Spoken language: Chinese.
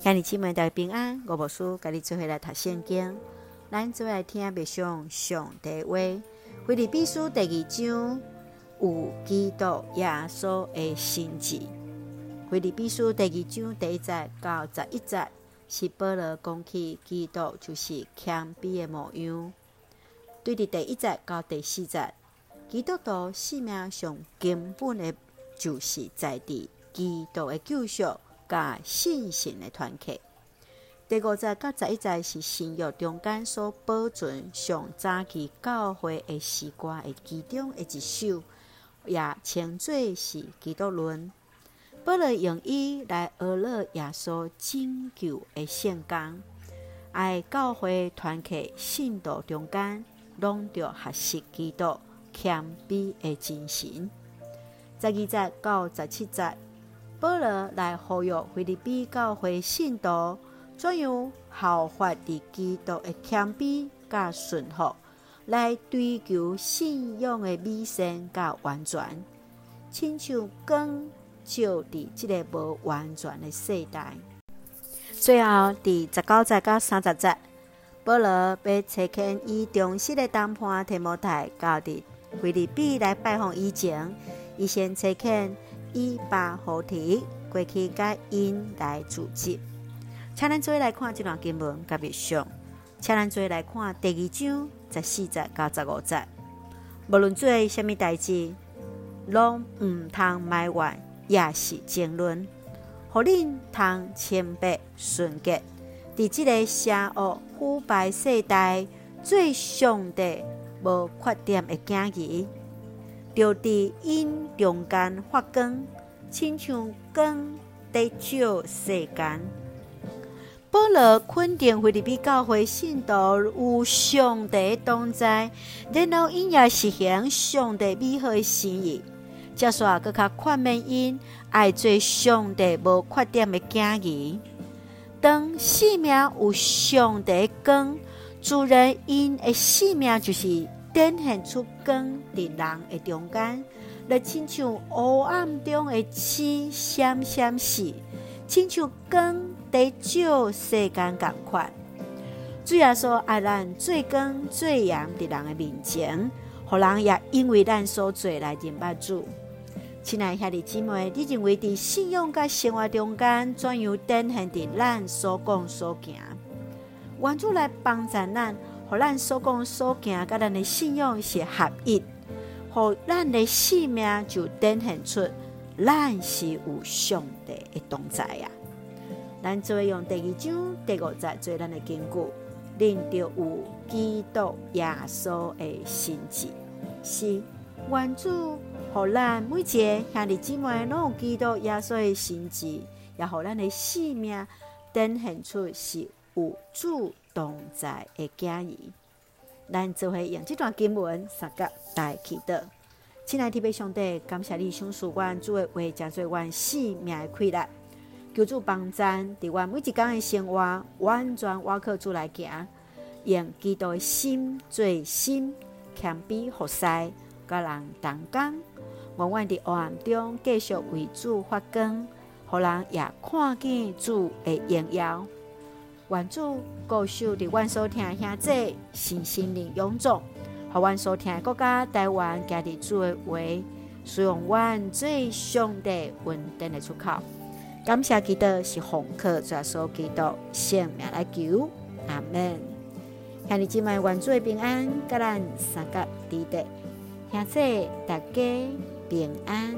兄弟姊妹大家平安，我无事，甲你做伙来读圣经，咱做来听默想上帝话。腓立比书第二章有基督耶稣的心志。腓立比书第二章第一节到十一节是保罗讲起基督就是谦卑的模样。对伫第一节到第四节，基督徒生命上根本的，就是在地基督的救赎。甲信心的团契。第五节到十一节是新约中间所保存上早期教会的诗歌的其中的一首，也称作是基督论。不能用伊来学了耶稣拯救的圣工，爱教会团契信徒中间，拢着学习基督谦卑的精神。十二节到十七节。保罗来呼吁菲律宾教会信徒，怎样效法伫基督的谦卑甲顺服，来追求信仰的美善甲完全，亲像光照伫这个无完全的世代。最后，第十九节到三十节，保罗被差遣以忠实的谈判提摩太，到伫菲律宾来拜访以前，伊先差遣。以巴弗提过去甲因来组织，请咱做来看这段经文，甲别上，请咱做来看第二章十四节到十五节。无论做虾米代志，拢毋通埋怨，也是争论，互恁通清白纯洁，伫即个邪恶腐败世代，最上帝无缺点的囝儿。就伫因中间发光，亲像光在照世间。保罗肯定腓立比教会信徒有上帝同在，然后因也实行上帝美好的心意。接续搁较劝勉因爱做上帝无缺点的囝儿。当生命有上帝光，自然因的生命就是。展现出光伫人的中间，来亲像黑暗中的星闪闪烁，亲像光在照世间共款。主耶稣爱咱做光做阳伫人的面前，互人也因为咱所做来认捌主。亲爱兄弟姊妹，你认为伫信仰甲生活中间，怎样展现伫咱所讲所行？愿主来帮助咱。互咱所讲所行，甲咱的信仰是合一，互咱的性命就展现出咱是有上帝的同在啊！咱做用第二章第五节做咱的根据，恁就有基督耶稣的心志，是愿主互咱每一个兄弟姊妹拢有基督耶稣的心志，也互咱的性命展现出是有主。同在的建议，咱就会用这段经文三个来祈祷。亲爱的弟兄弟，感谢你赏赐阮主的话，加做阮生命的快乐。求主帮赞，伫阮每一工的生活，完全倚靠主来行，用基督的心做心，谦卑服侍，甲人同工，永远伫黑暗中继续为主发光，互人也看见主的荣耀。愿主高手伫阮所听兄弟心心灵勇壮，互阮所听国家台湾家己主的话，使用阮最上帝稳定的出口。感谢基督是红客，耶稣基督性命来求，阿门。兄弟姊妹，愿主的平安，甲咱三个弟弟，兄弟大家平安。